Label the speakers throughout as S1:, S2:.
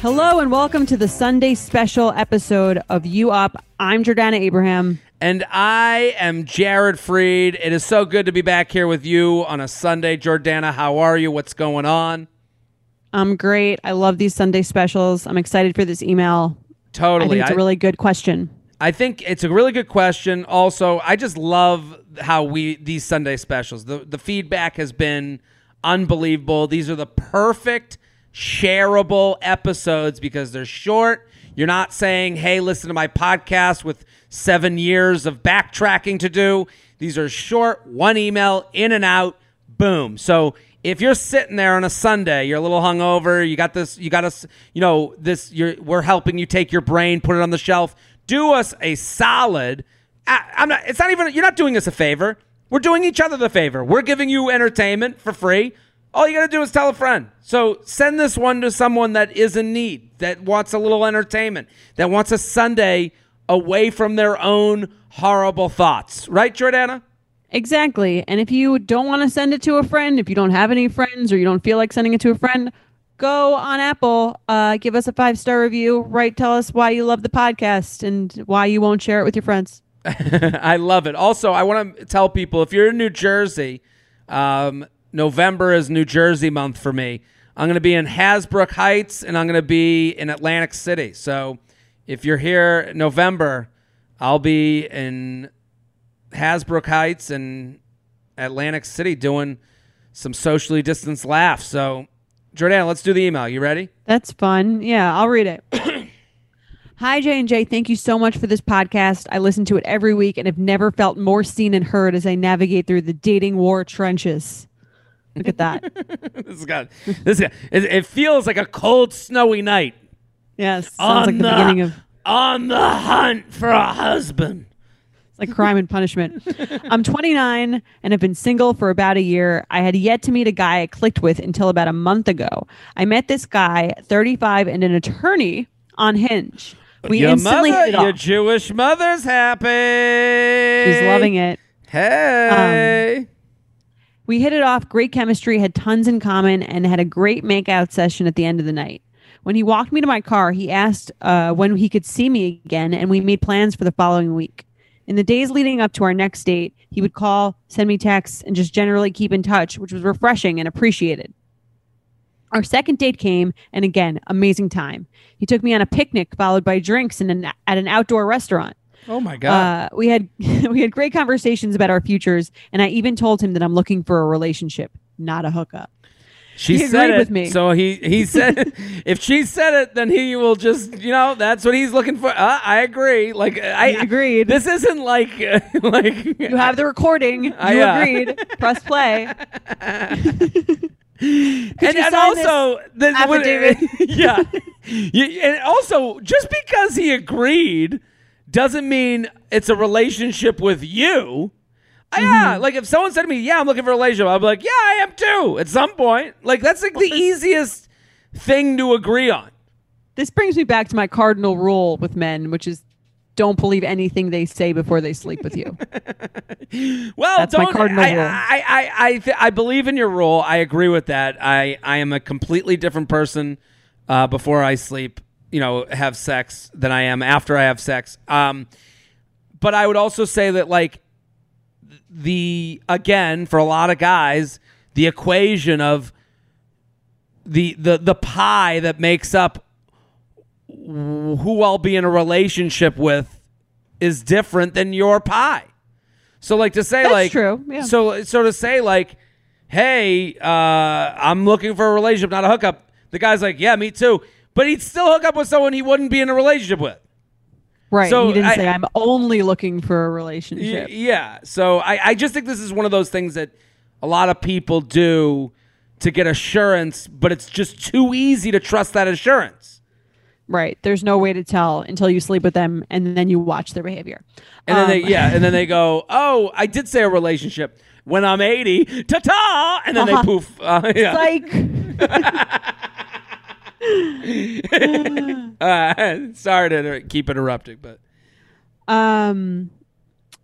S1: Hello and welcome to the Sunday special episode of You Up. I'm Jordana Abraham.
S2: And I am Jared Freid. It is so good to be back here with you on a Sunday. Jordana, how are you? What's going on?
S1: I'm great. I love these Sunday specials. I'm excited for this email.
S2: Totally.
S1: I think it's a really good question.
S2: I think it's a really good question. Also, I just love how we these Sunday specials. The the feedback has been unbelievable. These are the perfect shareable episodes because they're short. You're not saying, "Hey, listen to my podcast with 7 years of backtracking to do." These are short, one email in and out, boom. So, if you're sitting there on a Sunday, you're a little hungover, you got this, you got us, you know, this, you're, we're helping you take your brain, put it on the shelf. Do us a solid. I, I'm not. It's not even. You're not doing us a favor. We're doing each other the favor. We're giving you entertainment for free. All you got to do is tell a friend. So send this one to someone that is in need, that wants a little entertainment, that wants a Sunday away from their own horrible thoughts. Right, Jordana?
S1: Exactly. And if you don't want to send it to a friend, if you don't have any friends or you don't feel like sending it to a friend, go on Apple, uh, give us a five star review, right? Tell us why you love the podcast and why you won't share it with your friends.
S2: I love it. Also, I want to tell people if you're in New Jersey, um, November is New Jersey month for me. I'm going to be in Hasbrouck Heights and I'm going to be in Atlantic City. So if you're here in November, I'll be in Hasbrouck Heights and Atlantic City doing some socially distanced laughs. So, Jordan, let's do the email. You ready?
S1: That's fun. Yeah, I'll read it. Hi, J and J. Thank you so much for this podcast. I listen to it every week and have never felt more seen and heard as I navigate through the dating war trenches. Look at that.
S2: this guy, this guy, it, it feels like a cold, snowy night.
S1: yes, sounds like the, beginning of
S2: on the hunt for a husband.
S1: It's like crime and punishment. I'm 29 and have been single for about a year. I had yet to meet a guy I clicked with until about a month ago. I met this guy, 35 and an attorney, on Hinge. We
S2: your
S1: instantly
S2: mother,
S1: hit it
S2: your
S1: off.
S2: Jewish mother's happy.
S1: She's loving it.
S2: Hey.
S1: Um, We hit it off, great chemistry, had tons in common, and had a great makeout session at the end of the night. When he walked me to my car, he asked uh, when he could see me again, and we made plans for the following week. In the days leading up to our next date, he would call, send me texts, and just generally keep in touch, which was refreshing and appreciated. Our second date came, and again, amazing time. He took me on a picnic, followed by drinks in an, at an outdoor restaurant.
S2: Oh my God.
S1: Uh, we had we had great conversations about our futures, and I even told him that I'm looking for a relationship, not a hookup.
S2: she
S1: he
S2: said
S1: agreed
S2: it.
S1: with me.
S2: So he he said, if she said it, then he will just, you know, that's what he's looking for. Uh, I agree. Like I
S1: He agreed.
S2: This isn't like like
S1: You have the recording. You
S2: I, uh,
S1: agreed. Press play.
S2: and,
S1: you
S2: and also the,
S1: affidavit?
S2: yeah You- and also just because he agreed doesn't mean it's a relationship with you yeah
S1: Mm-hmm.
S2: like if someone said to me yeah i'm looking for a relationship i'll be like yeah i am too at some point like that's like the easiest thing to agree on
S1: This brings me back to my cardinal rule with men, which is don't believe anything they say before they sleep with you.
S2: Well,
S1: That's my
S2: don't,
S1: cardinal
S2: I,
S1: rule.
S2: I, I, I, th- I believe in your rule. I agree with that. I, I am a completely different person uh, before I sleep. You know, have sex than I am after I have sex. Um, but I would also say that like the again for a lot of guys, the equation of the the the pie that makes up who I'll be in a relationship with is different than your pie. So like to say
S1: That's
S2: like
S1: true, yeah.
S2: So so to say like, hey, uh, I'm looking for a relationship, not a hookup. The guy's like, yeah, me too. But he'd still hook up with someone he wouldn't be in a relationship with.
S1: Right.
S2: So
S1: he didn't
S2: I-
S1: say I'm only looking for a relationship.
S2: yeah. So I, I just think this is one of those things that a lot of people do to get assurance, but it's just too easy to trust that assurance.
S1: Right. There's no way to tell until you sleep with them and then you watch their behavior.
S2: And then they
S1: Um,
S2: yeah, and then they go, "Oh, I did say a relationship when I'm 80." Ta-ta! And then they
S1: Uh-huh.
S2: poof. Uh, yeah.
S1: like
S2: Uh, sorry to keep interrupting, but.
S1: Um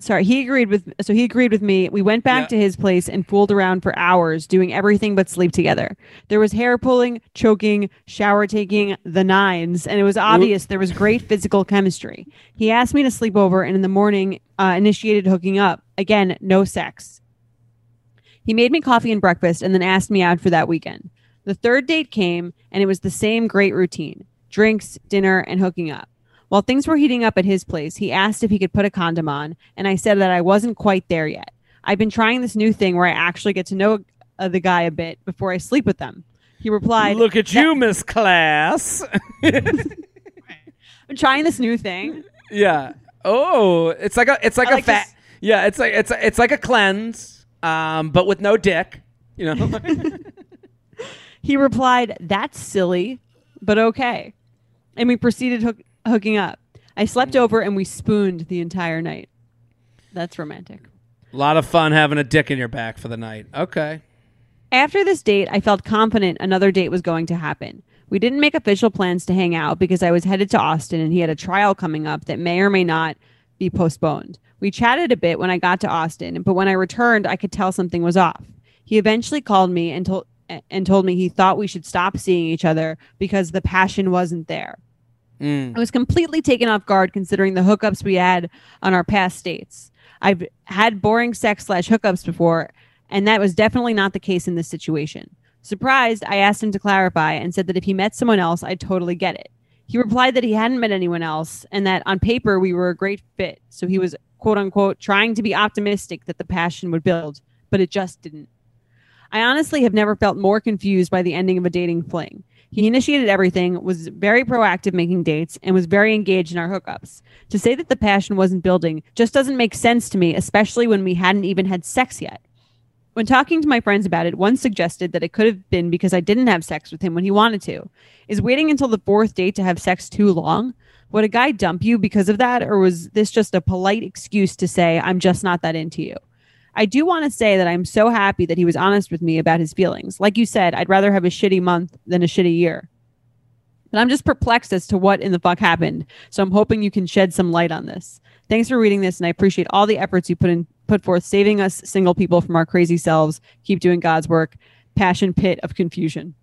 S1: sorry he agreed with so he agreed with me. We went back
S2: Yeah.
S1: to his place and fooled around for hours doing everything but sleep together. There was hair pulling choking shower taking the nines and it was obvious there was great physical chemistry. He asked me to sleep over and in the morning uh, initiated hooking up. Again no sex. He made me coffee and breakfast and then asked me out for that weekend the third date came and it was the same great routine drinks dinner and hooking up while things were heating up at his place, he asked if he could put a condom on, and I said that I wasn't quite there yet. I've been trying this new thing where I actually get to know uh, the guy a bit before I sleep with them. He replied,
S2: look at you, Miss Class.
S1: I'm trying this new thing.
S2: yeah. Oh, it's like a it's like
S1: I
S2: a
S1: like
S2: fat. Yeah, it's like it's it's like a cleanse, um, but with no dick. You know.
S1: He replied, That's silly, but okay. And we proceeded hook- hooking up. I slept mm. over and we spooned the entire night. That's romantic.
S2: A lot of fun having a dick in your back for the night. Okay.
S1: After this date, I felt confident another date was going to happen. We didn't make official plans to hang out because I was headed to Austin and he had a trial coming up that may or may not be postponed. We chatted a bit when I got to Austin, but when I returned, I could tell something was off. He eventually called me and told and told me he thought we should stop seeing each other because the passion wasn't there.
S2: Mm.
S1: I was completely taken off guard considering the hookups we had on our past dates. I've had boring sex slash hookups before, and that was definitely not the case in this situation. Surprised, I asked him to clarify and said that if he met someone else, I'd totally get it. He replied that he hadn't met anyone else and that on paper we were a great fit. So he was quote unquote trying to be optimistic that the passion would build, but it just didn't. I honestly have never felt more confused by the ending of a dating fling. He initiated everything, was very proactive making dates, and was very engaged in our hookups. To say that the passion wasn't building just doesn't make sense to me, especially when we hadn't even had sex yet. When talking to my friends about it, one suggested that it could have been because I didn't have sex with him when he wanted to. Is waiting until the fourth date to have sex too long? Would a guy dump you because of that, or was this just a polite excuse to say, I'm just not that into you? I do want to say that I'm so happy that he was honest with me about his feelings. Like you said, I'd rather have a shitty month than a shitty year. But I'm just perplexed as to what in the fuck happened. So I'm hoping you can shed some light on this. Thanks for reading this, and I appreciate all the efforts you put in put forth saving us single people from our crazy selves. Keep doing God's work. Passion pit of confusion.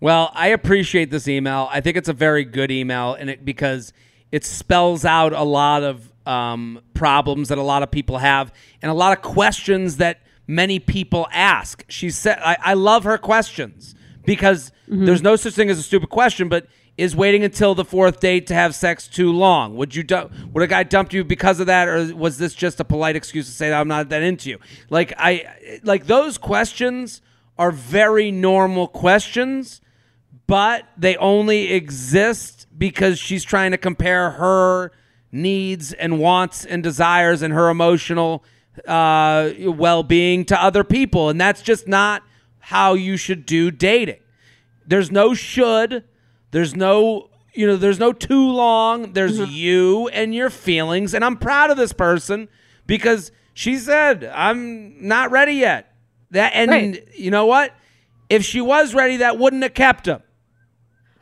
S2: Well, I appreciate this email. I think it's a very good email, and it because it spells out a lot of um, problems that a lot of people have, and a lot of questions that many people ask. She said, "I, I love her questions because there's no such thing as a stupid question, but." Is waiting until the fourth date to have sex too long? Would you du- would a guy dump you because of that, or was this just a polite excuse to say that I'm not that into you? Like I like those questions are very normal questions but they only exist because she's trying to compare her needs and wants and desires and her emotional uh, well-being to other people. And that's just not how you should do dating. There's no should. There's no you know there's no too long. There's you and your feelings. And i'm proud of this person because she said i'm not ready yet. That and
S1: Right.
S2: you know what? If she was ready that wouldn't have kept him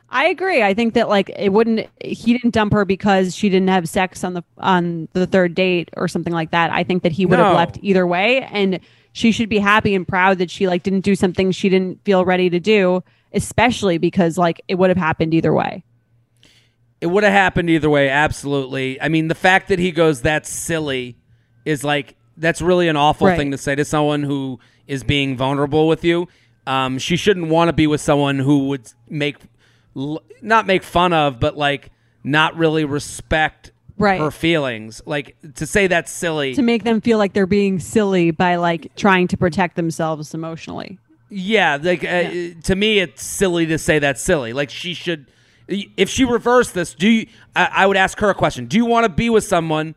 S1: I agree. I think that like it wouldn't he didn't dump her because she didn't have sex on the on the third date or something like that. I think that he would
S2: No.
S1: have left either way and she should be happy and proud that she like didn't do something she didn't feel ready to do, especially because like it would have happened either way.
S2: it would have happened either way absolutely i mean the fact that he goes that's silly is like that's really an awful
S1: Right.
S2: thing to say to someone who is being vulnerable with you um, she shouldn't want to be with someone who would make l- not make fun of but like not really respect
S1: Right.
S2: her feelings like to say that's silly
S1: To make them feel like they're being silly by like trying to protect themselves emotionally.
S2: Yeah, like uh, to me, it's silly to say that's silly. Like she should, if she reversed this, do you? I, I would ask her a question. Do you want to be with someone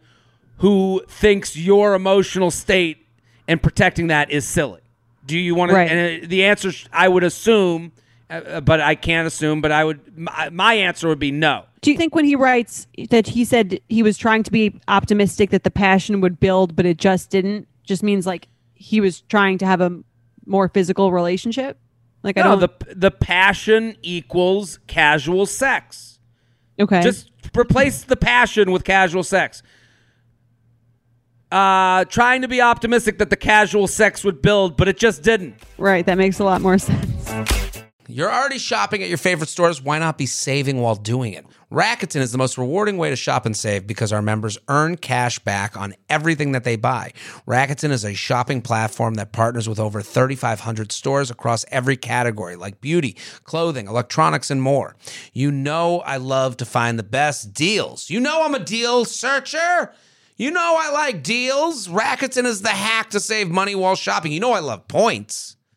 S2: who thinks your emotional state and protecting that is silly?
S3: Do you want to? And uh, the answer, I would assume, uh, but I can't assume. But I would. My, my answer would be no.
S4: Do you think when he writes that he said he was trying to be optimistic that the passion would build, but it just didn't, just means like he was trying to have a more physical relationship? Like I
S3: No,
S4: don't.
S3: the the passion equals casual sex.
S4: okay.
S3: Just replace the passion with casual sex. Uh, trying to be optimistic that the casual sex would build, but it just didn't.
S4: right. That makes a lot more sense.
S2: You're already shopping at your favorite stores. Why not be saving while doing it? Rakuten is the most rewarding way to shop and save because our members earn cash back on everything that they buy. Rakuten is a shopping platform that partners with over 3,500 stores across every category like beauty, clothing, electronics, and more. You know, I love to find the best deals. You know, I'm a deal searcher. You know, I like deals. Rakuten is the hack to save money while shopping. You know, I love points.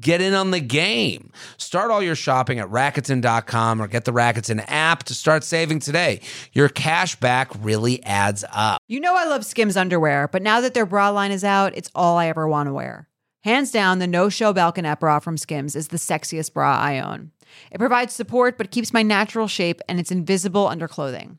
S2: Get in on the game. Start all your shopping at Rakuten.com or get the Rakuten app to start saving today. Your cash back really adds up.
S1: You know I love Skims underwear, but now that their bra line is out, it's all I ever want to wear. Hands down, the No Show Balconette bra from Skims is the sexiest bra I own. It provides support but keeps my natural shape and it's invisible under clothing.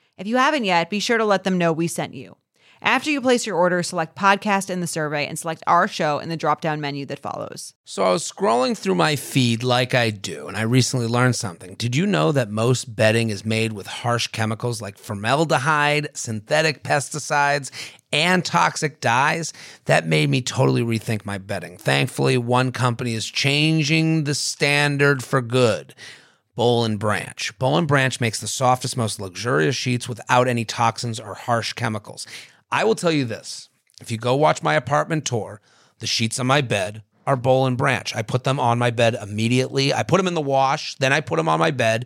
S1: If you haven't yet, be sure to let them know we sent you. After you place your order, select podcast in the survey and select our show in the drop down menu that follows.
S2: So I was scrolling through my feed like I do, and I recently learned something. Did you know that most bedding is made with harsh chemicals like formaldehyde, synthetic pesticides, and toxic dyes? That made me totally rethink my bedding. Thankfully, one company is changing the standard for good. Boll and Branch. Boll and Branch makes the softest, most luxurious sheets without any toxins or harsh chemicals. I will tell you this if you go watch my apartment tour, the sheets on my bed are Boll and Branch. I put them on my bed immediately. I put them in the wash, then I put them on my bed.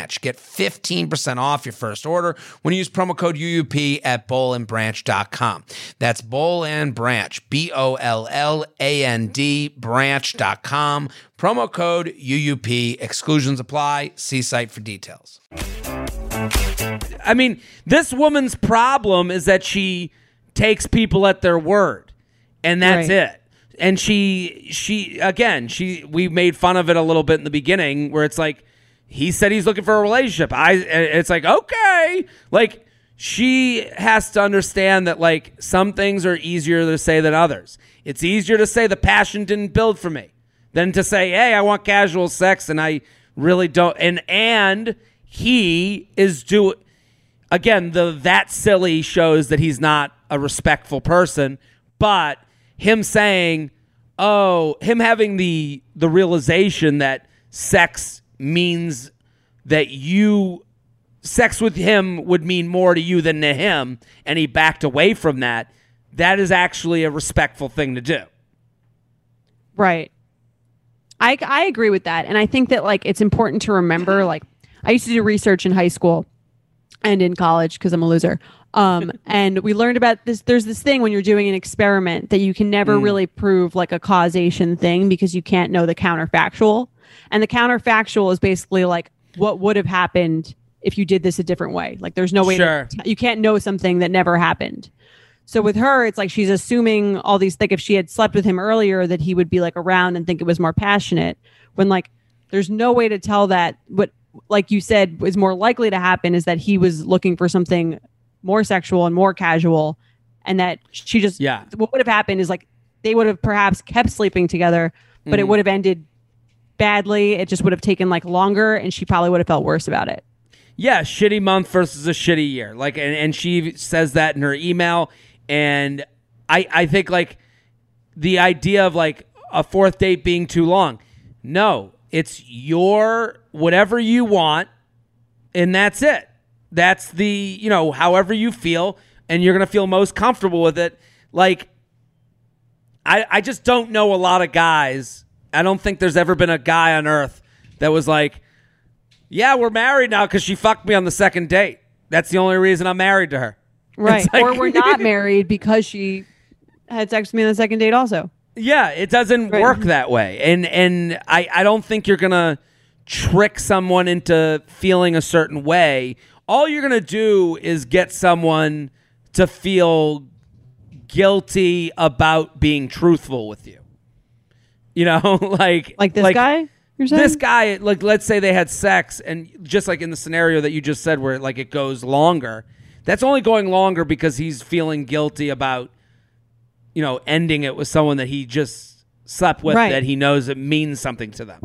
S2: Branch. Get 15% off your first order when you use promo code UUP at bollandbranch.com. That's Boll and Branch, B O L L A N D, branch.com. Promo code UUP. Exclusions apply. See site for details.
S3: I mean, this woman's problem is that she takes people at their word, and that's
S4: Right.
S3: it. And she, she again, she we made fun of it a little bit in the beginning, where it's like he said he's looking for a relationship. I, it's like okay, like she has to understand that like some things are easier to say than others. It's easier to say the passion didn't build for me than to say, hey, I want casual sex, and I really don't. And and he is doing again, the that silly shows that he's not a respectful person, but him saying, "Oh, him having the the realization that sex means that you
S2: sex with him would mean more to you than to him, and he backed away from that, that is actually a respectful thing to do.
S1: Right. I I agree with that, and I think that like it's important to remember. Like, I used to do research in high school and in college because I'm a loser. Um, and we learned about this. There's this thing when you're doing an experiment that you can never really prove like a causation thing because you can't know the counterfactual. And the counterfactual is basically like what would have happened if you did this a different way. Like, there's no way
S2: Sure.
S1: to, you can't know something that never happened. So with her, it's like she's assuming all these like if she had slept with him earlier that he would be like around and think it was more passionate. When like there's no way to tell that what like you said is more likely to happen is that he was looking for something more sexual and more casual and that she just
S2: Yeah.
S1: what would have happened is like they would have perhaps kept sleeping together, but it mm. would have ended badly. It just would have taken like longer and she probably would have felt worse about it.
S2: Yeah, shitty month versus a shitty year. Like, and, and she says that in her email. And I, I think like the idea of like a fourth date being too long. No, it's your whatever you want, and that's it. That's the you know however you feel, and you're gonna feel most comfortable with it. Like, I, I just don't know a lot of guys. I don't think there's ever been a guy on earth that was like, yeah, we're married now because she fucked me on the second date. That's the only reason I'm married to her.
S1: Right.
S2: Like-
S1: or we're not married because she had sex with me on the second date also.
S2: Yeah, it doesn't
S1: Right.
S2: work that way. And and I, I don't think you're gonna trick someone into feeling a certain way. All you're gonna do is get someone to feel guilty about being truthful with you. You know, like
S1: Like this guy? You're saying?
S2: this guy like let's say they had sex and just like in the scenario that you just said where like it goes longer that's only going longer because he's feeling guilty about you know ending it with someone that he just slept with
S1: Right.
S2: that he knows it means something to them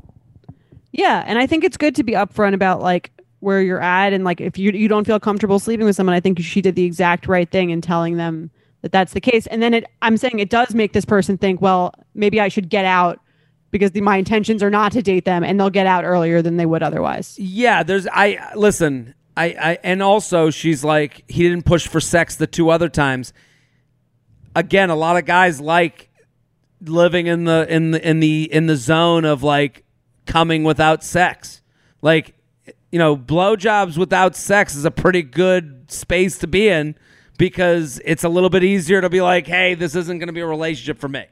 S1: Yeah, and I think it's good to be upfront about like where you're at and like if you you don't feel comfortable sleeping with someone, I think she did the exact right thing in telling them that that's the case. And then it I'm saying it does make this person think, well, maybe I should get out because the, my intentions are not to date them and they'll get out earlier than they would otherwise.
S2: yeah there's i listen I, I and also she's like he didn't push for sex the two other times. Again a lot of guys like living in the in the in the in the zone of like coming without sex. Like you know blowjobs without sex is a pretty good space to be in because it's a little bit easier to be like hey this isn't going to be a relationship for me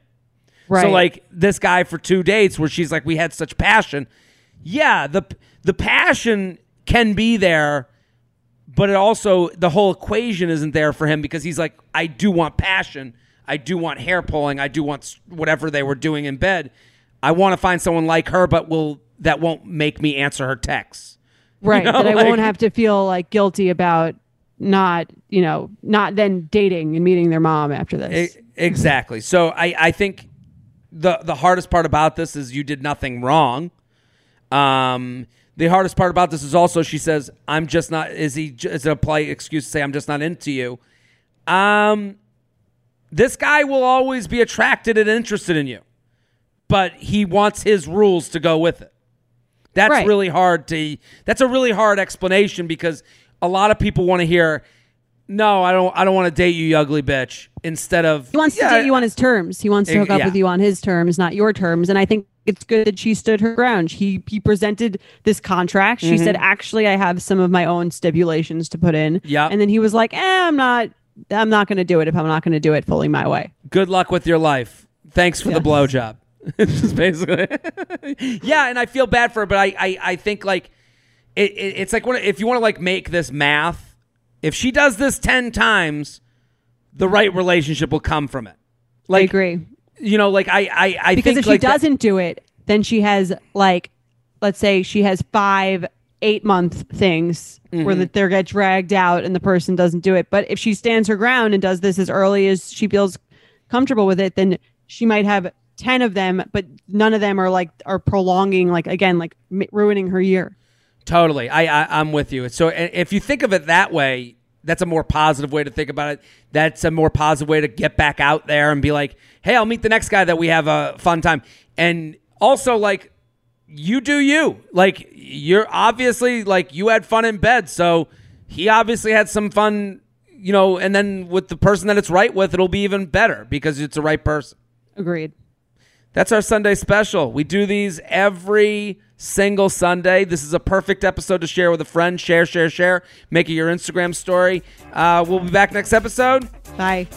S1: Right.
S2: so like this guy for two dates where she's like, we had such passion. Yeah, the the passion can be there, but it also the whole equation isn't there for him because he's like, I do want passion, I do want hair pulling, I do want whatever they were doing in bed. I want to find someone like her, but will that won't make me answer her texts.
S1: right.
S2: know,
S1: that I
S2: like-
S1: won't have to feel like guilty about not, you know, not then dating and meeting their mom after this.
S2: E- exactly. So I, I think the the hardest part about this is you did nothing wrong. Um, the hardest part about this is also she says, "I'm just not." Is he? Is it a polite excuse to say I'm just not into you? Um, this guy will always be attracted and interested in you, but he wants his rules to go with it. That's
S1: Right.
S2: really hard to. That's a really hard explanation because a lot of people want to hear, "No, I don't. I don't want to date you, you ugly bitch." Instead of
S1: He wants
S2: "Yeah,
S1: to date you on his terms. He wants to
S2: Eh,
S1: hook up
S2: yeah.
S1: with you on his terms, not your terms. And I think it's good that she stood her ground. He he presented this contract. She said, "Actually, I have some of my own stipulations to put in."
S2: Mm-hmm.
S1: And then he was like, "Eh, I'm not. I'm not going to do it if I'm not going to do it fully my way."
S2: good luck with your life. Thanks for the
S1: Yes.
S2: blowjob. It's just basically, yeah. And I feel bad for her, but I, I, I think like it, it, it's like when, if you want to like make this math, if she does this ten times, the right relationship will come from it. Like, I
S1: agree.
S2: you know, like I, I, I
S1: Because
S2: think
S1: if she
S2: like that-
S1: doesn't do it, then she has like, let's say she has five eight month things
S2: Mm-hmm.
S1: where that they get dragged out and the person doesn't do it. But if she stands her ground and does this as early as she feels comfortable with it, then she might have 10 of them, but none of them are like, are prolonging, like, again, like m- ruining her year.
S2: Totally, I, I I'm with you. So if you think of it that way, that's a more positive way to think about it. That's a more positive way to get back out there and be like, hey, I'll meet the next guy that we have a fun time. And also like, you do you. Like you're obviously like you had fun in bed, so he obviously had some fun, you know, and then with the person that it's right with, it'll be even better because it's the right person.
S1: Agreed.
S2: That's our Sunday special. We do these every single Sunday. This is a perfect episode to share with a friend. Share, share, share. Make it your Instagram story. Uh, we'll be back next episode.
S1: Bye.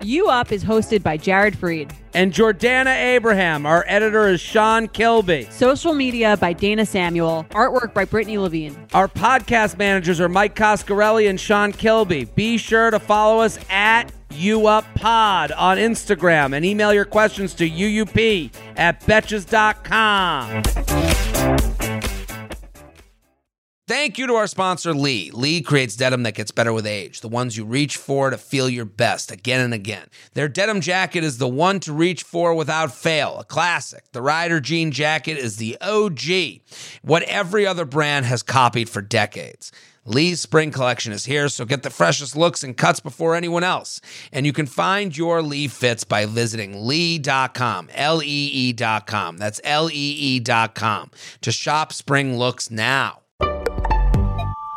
S1: You Up is hosted by Jared Freid.
S2: And Jordana Abraham. Our editor is Sean Kilby.
S1: Social media by Dana Samuel. Artwork by Brittany Levine.
S2: Our podcast managers are Mike Coscarelli and Sean Kilby. Be sure to follow us at UUpPod on Instagram and email your questions to UUP at Betches.com.
S5: Thank you to our sponsor, Lee. Lee creates denim that gets better with age, the ones you reach for to feel your best again and again. Their denim jacket is the one to reach for without fail, a classic. The Rider jean jacket is the OG, what every other brand has copied for decades. Lee's spring collection is here, so get the freshest looks and cuts before anyone else. And you can find your Lee fits by visiting lee.com, L E E.com. That's L E E.com to shop spring looks now.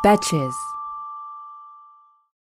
S6: Betches.